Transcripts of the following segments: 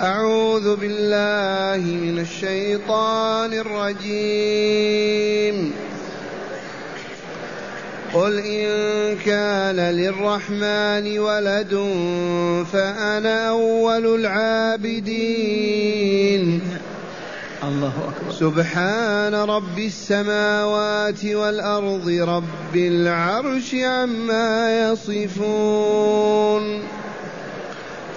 أعوذ بالله من الشيطان الرجيم. قل إن كان للرحمن ولد فأنا أول العابدين. الله أكبر. سبحان رب السماوات والأرض رب العرش عما يصفون.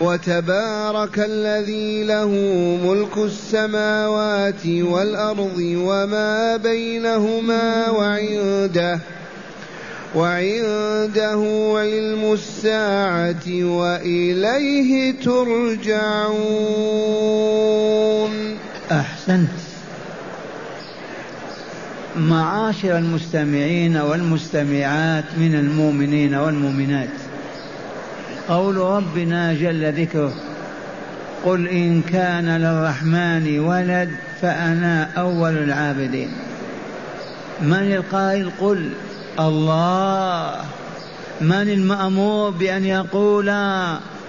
وتبارك الذي له ملك السماوات والأرض وما بينهما وعنده وعنده علم الساعة وإليه ترجعون. أحسنت. معاشر المستمعين والمستمعات من المؤمنين والمؤمنات. قول ربنا جل ذكره. قل إن كان للرحمن ولد فأنا أول العابدين. من القائل؟ قل الله. من المأمور بأن يقول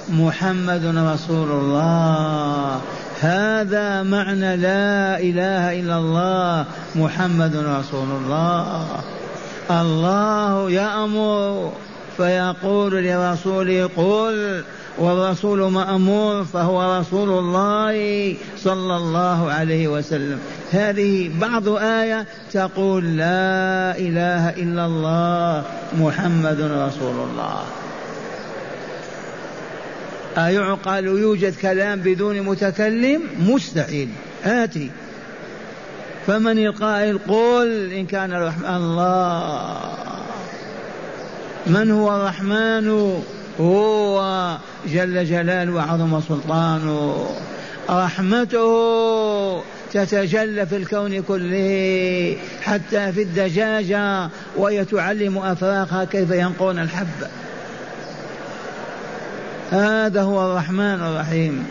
محمد رسول الله؟ هذا معنى لا إله إلا الله محمد رسول الله. الله يأمر. فيقول لرسوله قل والرسول مأمور فهو رسول الله صلى الله عليه وسلم. هذه بعض آية تقول لا إله إلا الله محمد رسول الله. أيعقل يوجد كلام بدون متكلم؟ مستحيل. آتي. فمن القائل قل إن كان الرحمن الله. من هو الرحمن؟ هو جل جلاله وعظم سلطانه. رحمته تتجلى في الكون كله حتى في الدجاجة وهي تعلم أفراخها كيف ينقون الحب. هذا هو الرحمن الرحيم.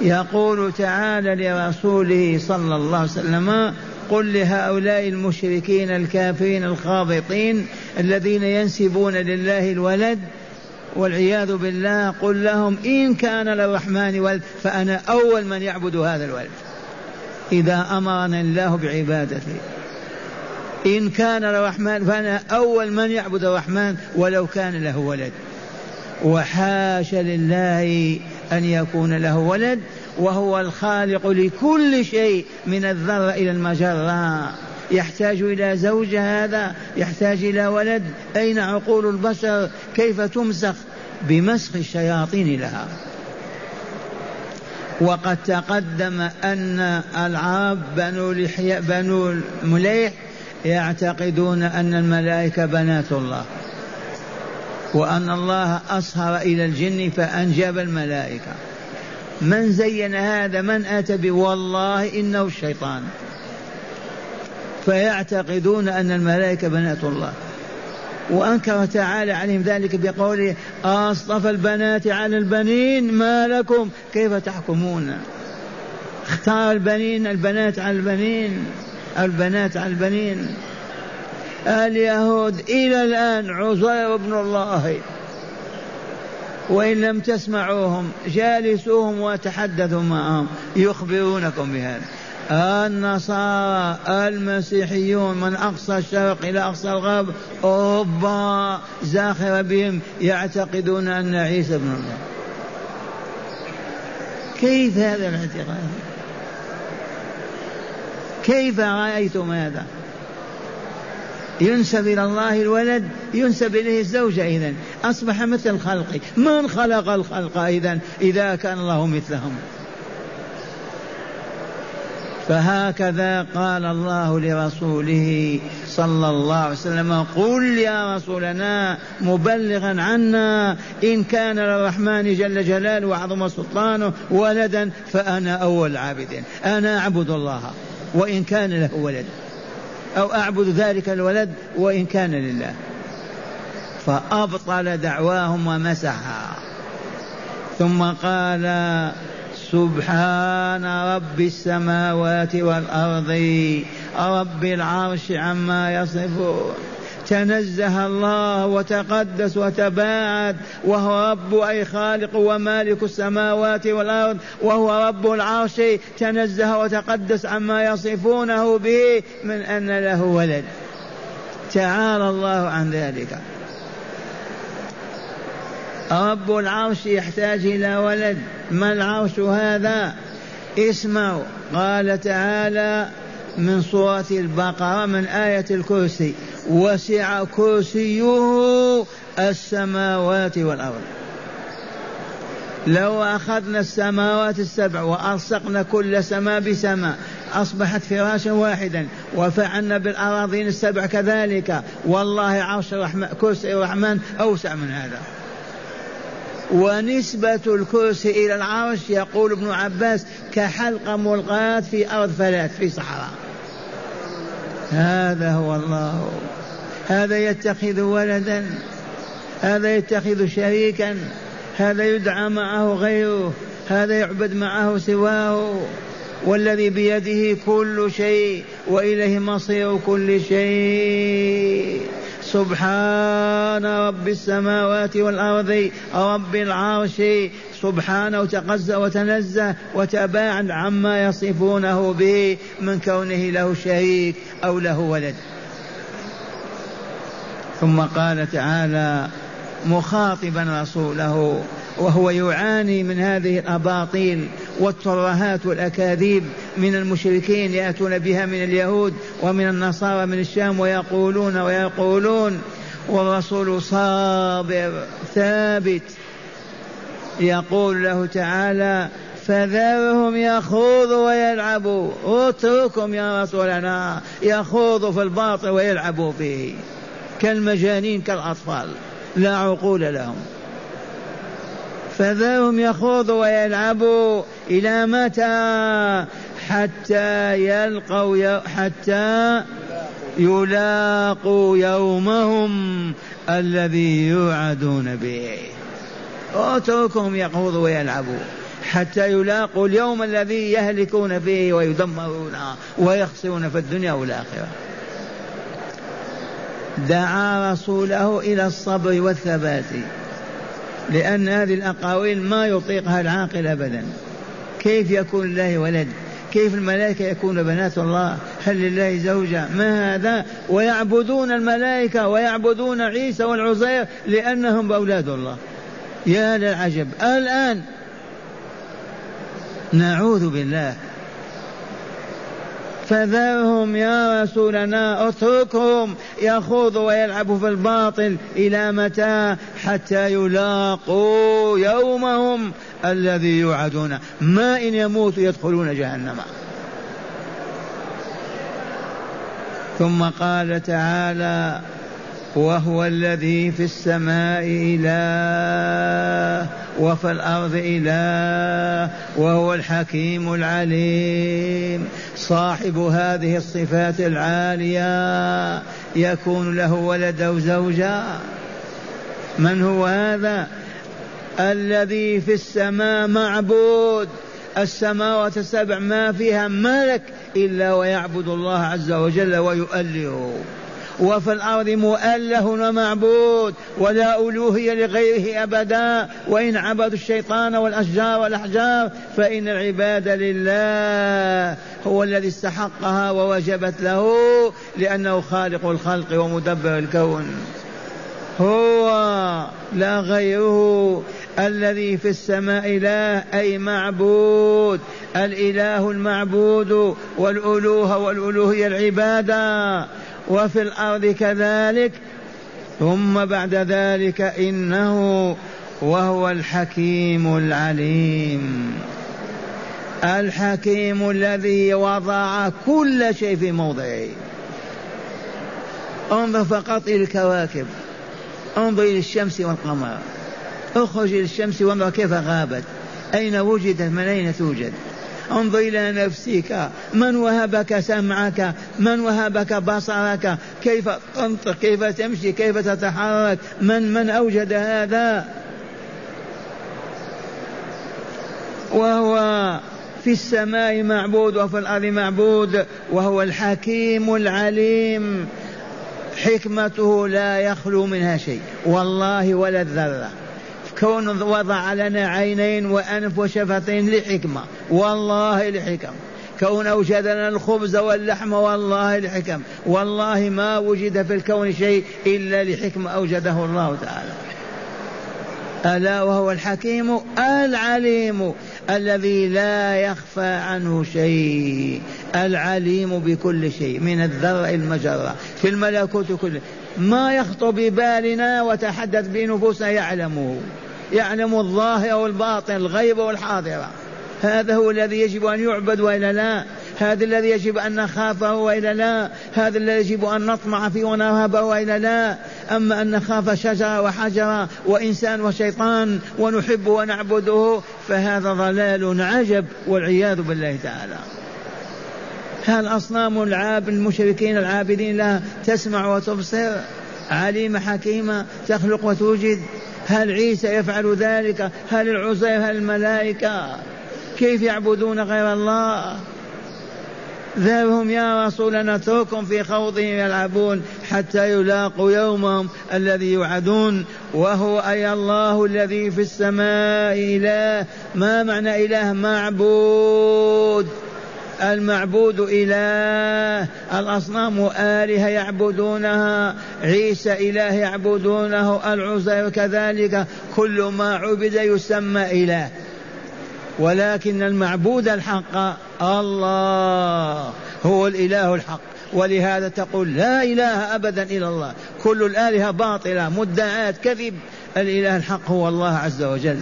يقول تعالى لرسوله صلى الله عليه وسلم قل لهؤلاء المشركين الكافرين الخابطين الذين ينسبون لله الولد والعياذ بالله قل لهم إن كان للرحمن ولد فأنا أول من يعبد هذا الولد. إذا أمرنا الله بعبادته. إن كان للرحمن فأنا أول من يعبد الرحمن ولو كان له ولد. وحاش لله أن يكون له ولد وهو الخالق لكل شيء من الذرة إلى المجرة. يحتاج إلى زوج هذا يحتاج إلى ولد. أين عقول البشر؟ كيف تمسخ؟ بمسخ الشياطين لها. وقد تقدم أن العرب بنو لحياء بنو مليح يعتقدون أن الملائكة بنات الله. وأن الله أصهر إلى الجن فأنجب الملائكة. من زين هذا من أتى به والله إنه الشيطان فيعتقدون أن الملائكة بنات الله. وأنكر تعالى عليهم ذلك بقوله أصطفى البنات على البنين ما لكم. كيف تحكمون؟ اختار البنين البنات على البنين البنات على البنين. اليهود إلى الآن عزير بن الله. وإن لم تسمعوهم جالسوهم وتحدثوا معهم يخبرونكم بهذا. النصارى المسيحيون من أقصى الشرق إلى أقصى الغرب أوروبا زاخرة بهم يعتقدون أن عيسى ابن الله كيف هذا الاعتقاد؟ كيف رأيتم هذا؟ ينسب إلى الله الولد ينسب إليه الزوجة إذا أصبح مثل الخلق من خلق الخلق إذا؟ إذا كان الله مثلهم. فهكذا قال الله لرسوله صلى الله عليه وسلم قل يا رسولنا مبلغا عنا إن كان للرحمن جل جلاله وعظم سلطانه ولدا فأنا أول عابد. أنا أعبد الله وإن كان له ولد. أو أعبد ذلك الولد وإن كان لله. فأبطل دعواهم ومسحها ثم قال سبحان رب السماوات والأرض رب العرش عما يصفون. تنزه الله وتقدس وتباعد وهو رب أي خالق ومالك السماوات والأرض وهو رب العرش. تنزه وتقدس عما يصفونه به من أن له ولد. تعالى الله عن ذلك. رب العرش يحتاج إلى ولد. ما العرش هذا؟ اسمعوا. قال تعالى من سورة البقرة من آية الكرسي وسع كرسيه السماوات والأرض. لو أخذنا السماوات السبع وألصقنا كل سماء بسماء أصبحت فراشا واحدا وفعلنا بالأراضين السبع كذلك. والله عرش الرحمن كرسي الرحمن أوسع من هذا. ونسبة الكرسي إلى العرش يقول ابن عباس كحلقة ملقاة في أرض فلات في صحراء. هذا هو الله. هذا يتخذ ولدا. هذا يتخذ شريكا. هذا يدعى معه غيره. هذا يعبد معه سواه. والذي بيده كل شيء وإليه مصير كل شيء. سبحان رب السماوات والأرض رب العرش سبحانه وتقزى وتنزه وتباعد عما يصفونه به من كونه له شريك أو له ولد. ثم قال تعالى مخاطبا رسوله وهو يعاني من هذه الأباطيل. والترهات والأكاذيب من المشركين يأتون بها من اليهود ومن النصارى من الشام ويقولون ويقولون والرسول صابر ثابت. يقول له تعالى فذرهم يخوضوا ويلعبوا اتركهم يا رسولنا يخوضوا في الباطل ويلعبوا فيه. كالمجانين كالأطفال لا عقول لهم. فذرهم يخوضوا ويلعبوا إلى متى؟ حتى يلقوا حتى يلاقوا يومهم الذي يوعدون به. اتركهم يخوضوا ويلعبوا. حتى يلاقوا اليوم الذي يهلكون فيه ويدمرون ويخسرون في الدنيا والآخرة. دعا رسوله إلى الصبر والثبات لأن هذه الأقاويل ما يطيقها العاقل أبدا. كيف يكون لله ولد؟ كيف الملائكة يكون بنات الله؟ هل لله زوجة؟ ما هذا؟ ويعبدون الملائكة ويعبدون عيسى والعزير لأنهم أولاد الله. يا للعجب. الآن نعوذ بالله فذرهم يا رسولنا اتركهم يخوضوا ويلعبوا في الباطل إلى متى؟ حتى يلاقوا يومهم الذي يوعدون. ما إن يموتوا يدخلون جهنم. ثم قال تعالى وهو الذي في السماء إله وفي الأرض إله وهو الحكيم العليم. صاحب هذه الصفات العالية يكون له ولد أو زوجة. من هو هذا؟ الذي في السماء معبود. السماوات السبع ما فيها ملك إلا ويعبد الله عز وجل ويؤله وفي الأرض مؤله ومعبود ولا ألوهية لغيره أبدا. وإن عبدوا الشيطان والأشجار والأحجار فإن العباد لله. هو الذي استحقها ووجبت له لأنه خالق الخلق ومدبر الكون. هو لا غيره. الذي في السماء إله أي معبود. الإله المعبود والألوهة والألوهية العبادة. وفي الأرض كذلك ثم بعد ذلك إنه وهو الحكيم العليم. الحكيم الذي وضع كل شيء في موضعه. انظر فقط إلى الكواكب. انظر إلى الشمس والقمر. اخرج إلى الشمس وانظر كيف غابت. أين وجدت من أين توجد. انظر إلى نفسك. من وهبك سمعك؟ من وهبك بصرك؟ كيف تنطق؟ كيف تمشي؟ كيف تتحرك؟ من من أوجد هذا؟ وهو في السماء معبود وفي الأرض معبود وهو الحكيم العليم. حكمته لا يخلو منها شيء. والله ولا الذرة. كون وضع لنا عينين وأنف وشفتين لحكمة. والله لحكم كون أوجد لنا الخبز واللحم والله لحكم والله ما وجد في الكون شيء إلا لحكمة أوجده الله تعالى. ألا وهو الحكيم العليم الذي لا يخفى عنه شيء. العليم بكل شيء من الذرع المجرة. في الملكوت كله ما يخطر ببالنا وتحدث بنفوسنا يعلمه. يعلم الظاهر والباطن الغيب والحاضرة هذا هو الذي يجب أن يعبد وإلا لا. هذا الذي يجب أن نخافه وإلا لا. هذا الذي يجب أن نطمع فيه ونرهبه وإلا لا. أما أن نخاف شجرة وحجرة وإنسان وشيطان ونحبه ونعبده فهذا ضلال عجب والعياذ بالله تعالى. هل أصنام العاب المشركين العابدين لها تسمع وتبصر؟ عليمة حكيمة تخلق وتوجد. هل عيسى يفعل ذلك؟ هل العزير هل الملائكة؟ كيف يعبدون غير الله؟ ذرهم يا رسول نتركهم في خوضهم يلعبون حتى يلاقوا يومهم الذي يوعدون وهو أي الله الذي في السماء إله؟ ما معنى إله؟ معبود. المعبود إله. الأصنام آلهة يعبدونها. عيسى إله يعبدونه. العزير كذلك. كل ما عبد يسمى إله. ولكن المعبود الحق الله. هو الإله الحق. ولهذا تقول لا إله أبدا إلا الله. كل الآلهة باطلة. مدعاة. كذب. الإله الحق هو الله عز وجل.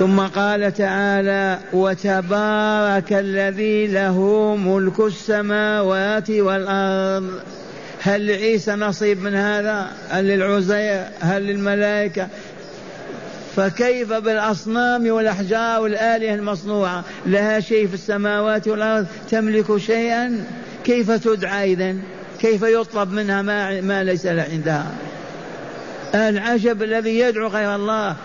ثم قال تعالى وتبارك الذي له ملك السماوات والأرض. هل لعيسى نصيب من هذا؟ هل للعزير؟ هل للملائكة؟ فكيف بالأصنام والأحجار والآلهة المصنوعة؟ لها شيء في السماوات والأرض تملك شيئا؟ كيف تدعى اذا كيف يطلب منها ما, ما ليس عندها؟ العجب الذي يدعو غير الله.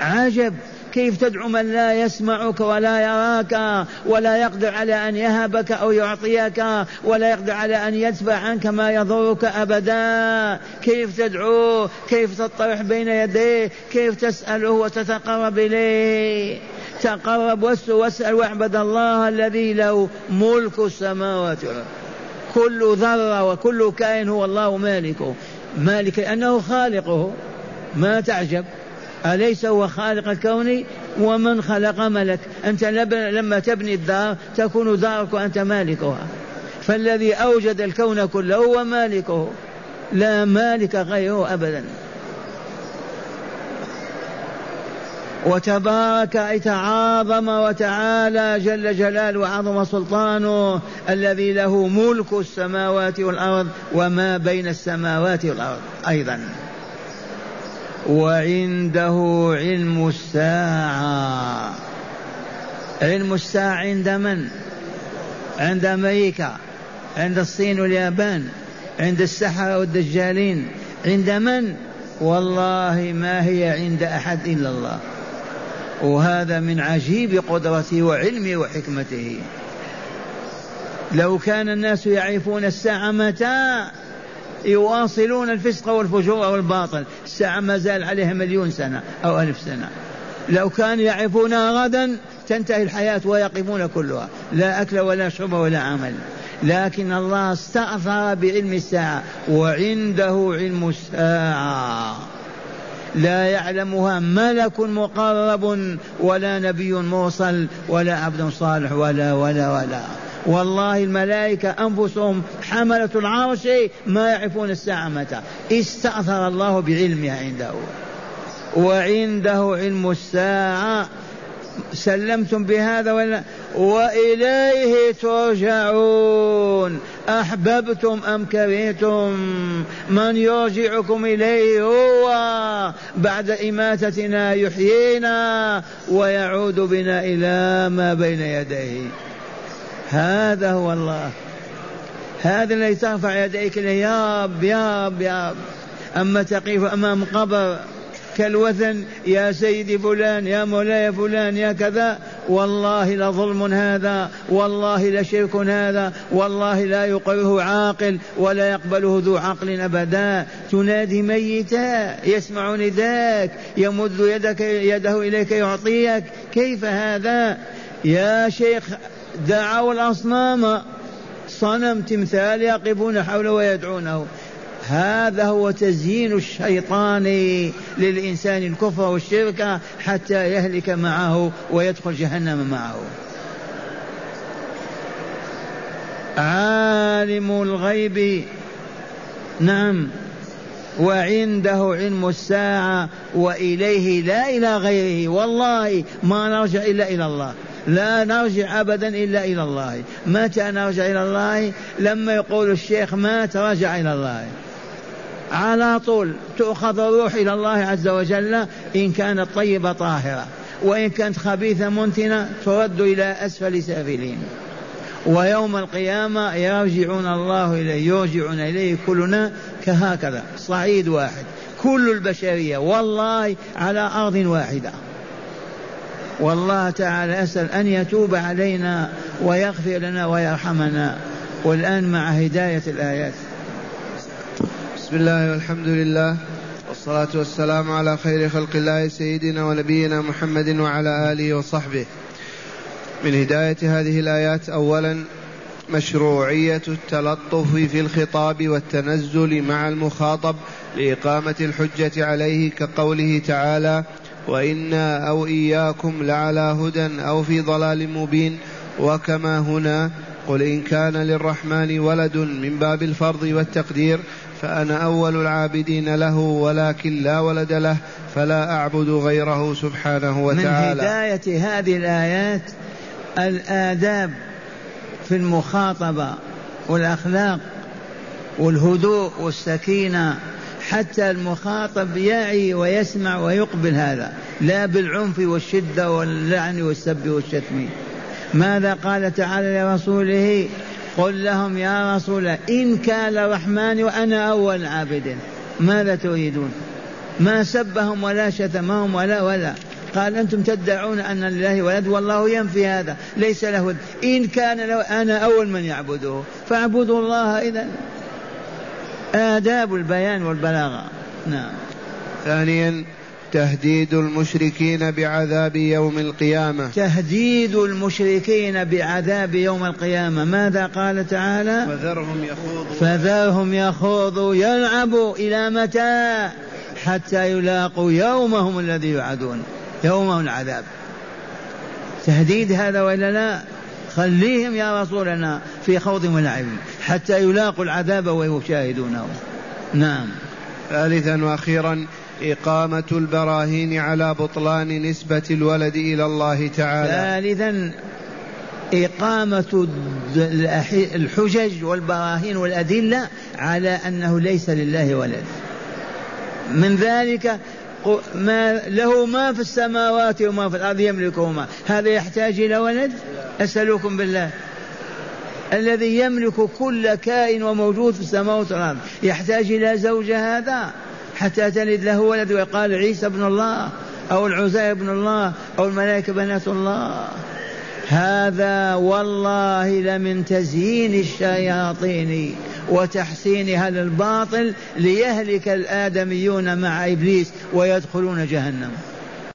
عجب. كيف تدعو من لا يسمعك ولا يراك ولا يقدر على أن يهبك أو يعطيك ولا يقدر على أن يدفع عنك ما يضرك أبدا؟ كيف تدعوه كيف تطرح بين يديه؟ كيف تسأله وتتقرب إليه؟ تقرب واسأل وأعبد الله الذي له ملك السماوات والأرض. كل ذرة وكل كائن هو الله مالكه. مالك لأنه خالقه. ما تعجب؟ أليس هو خالق الكون ومن خلق ملك؟ أنت لما تبني الدار تكون دارك وأنت مالكها. فالذي أوجد الكون كله هو مالكه. لا مالك غيره أبدا. وتبارك تعاظم وتعالى جل جلاله وعظم سلطانه الذي له ملك السماوات والأرض وما بين السماوات والأرض أيضا. وعنده علم الساعة. علم الساعة عند من؟ عند أمريكا عند الصين واليابان عند السحرة والدجالين. عند من؟ والله ما هي عند أحد إلا الله. وهذا من عجيب قدرته وعلمه وحكمته. لو كان الناس يعرفون الساعة متى؟ يواصلون الفسق والفجور والباطل. الساعة ما زال عليها مليون سنة أو ألف سنة. لو كانوا يعرفونها غدا تنتهي الحياة ويقفون كلها. لا أكل ولا شرب ولا عمل. لكن الله استأثر بعلم الساعة. وعنده علم الساعة. لا يعلمها ملك مقرب ولا نبي موصل ولا عبد صالح ولا ولا ولا. والله الملائكة أنفسهم حملة العرش ما يعرفون الساعة متى. استأثر الله بعلمها عنده. وعنده علم الساعة. سلمتم بهذا ولا؟ وإليه ترجعون. أحببتم أم كرهتم؟ من يرجعكم إليه هو. بعد إماتتنا يحيينا. ويعود بنا إلى ما بين يديه. هذا هو الله. هذا الذي ترفع يديك يا رب يا رب يا رب أما تقف أمام قبر كالوثن. يا سيدي فلان يا مولاي فلان يا كذا. والله لظلم هذا. والله لشرك هذا. والله لا يقره عاقل ولا يقبله ذو عقل أبدا. تنادي ميتا. يسمع نداك يمد يدك يده إليك يعطيك. كيف هذا؟ يا شيخ دعوا الأصنام صنم تمثال يقفون حوله ويدعونه. هذا هو تزيين الشيطان للإنسان الكفر والشرك حتى يهلك معه ويدخل جهنم معه. عالم الغيب نعم وعنده علم الساعة وإليه لا إلى غيره. والله ما نرجع إلا إلى الله. لا نرجع أبدا إلا إلى الله. متى نرجع إلى الله؟ لما يقول الشيخ مات رجع إلى الله. على طول تؤخذ الروح إلى الله عز وجل إن كانت طيبة طاهرة وإن كانت خبيثة منتنة ترد إلى أسفل سافلين. ويوم القيامة يرجعون الله إليه يرجعون إليه كلنا كهكذا. صعيد واحد. كل البشرية والله على أرض واحدة. والله تعالى أسأل أن يتوب علينا ويغفر لنا ويرحمنا. والآن مع هداية الآيات. بسم الله والحمد لله والصلاة والسلام على خير خلق الله سيدنا ونبينا محمد وعلى آله وصحبه. من هداية هذه الآيات أولا مشروعية التلطف في الخطاب والتنزل مع المخاطب لإقامة الحجة عليه كقوله تعالى وإنا أو إياكم لعلى هدى أو في ضلال مبين. وكما هنا قل إن كان للرحمن ولد من باب الفرض والتقدير فأنا أول العابدين له ولكن لا ولد له فلا أعبد غيره سبحانه وتعالى. من هداية هذه الآيات الآداب في المخاطبة والأخلاق والهدوء والسكينة حتى المخاطب يعي ويسمع ويقبل هذا. لا بالعنف والشدة واللعن والسب والشتم. ماذا قال تعالى لرسوله؟ قل لهم يا رسول إن كان الرحمن وأنا أول عابد. ماذا تريدون؟ ما سبهم ولا شتمهم ولا ولا. قال أنتم تدعون أن لله ولد والله ينفي هذا. ليس له إن كان له أنا أول من يعبده. فاعبدوا الله إذا آداب البيان والبلاغة. نعم. ثانيا تهديد المشركين بعذاب يوم القيامة. تهديد المشركين بعذاب يوم القيامة. ماذا قال تعالى؟ فذرهم يخوضوا. فذرهم يخوضوا يلعبوا إلى متى؟ حتى يلاقوا يومهم الذي يوعدون يوم العذاب. تهديد هذا ولا لا؟ خليهم يا رسولنا في خوض ولعب حتى يلاقوا العذاب ويشاهدونه. نعم. ثالثا وأخيرا إقامة البراهين على بطلان نسبة الولد إلى الله تعالى. ثالثا إقامة الحجج والبراهين والأدلة على أنه ليس لله ولد. من ذلك ما له ما في السماوات وما في الأرض يملكهما. هذا يحتاج إلى ولد؟ أسألكم بالله. الذي يملك كل كائن وموجود في السماوات والأرض. يحتاج إلى زوج هذا حتى تلد له ولد ويقال عيسى ابن الله أو العزير ابن الله أو الملائكة بنات الله. هذا والله لمن تزيين الشياطين. وتحسينها للباطل ليهلك الآدميون مع إبليس ويدخلون جهنم.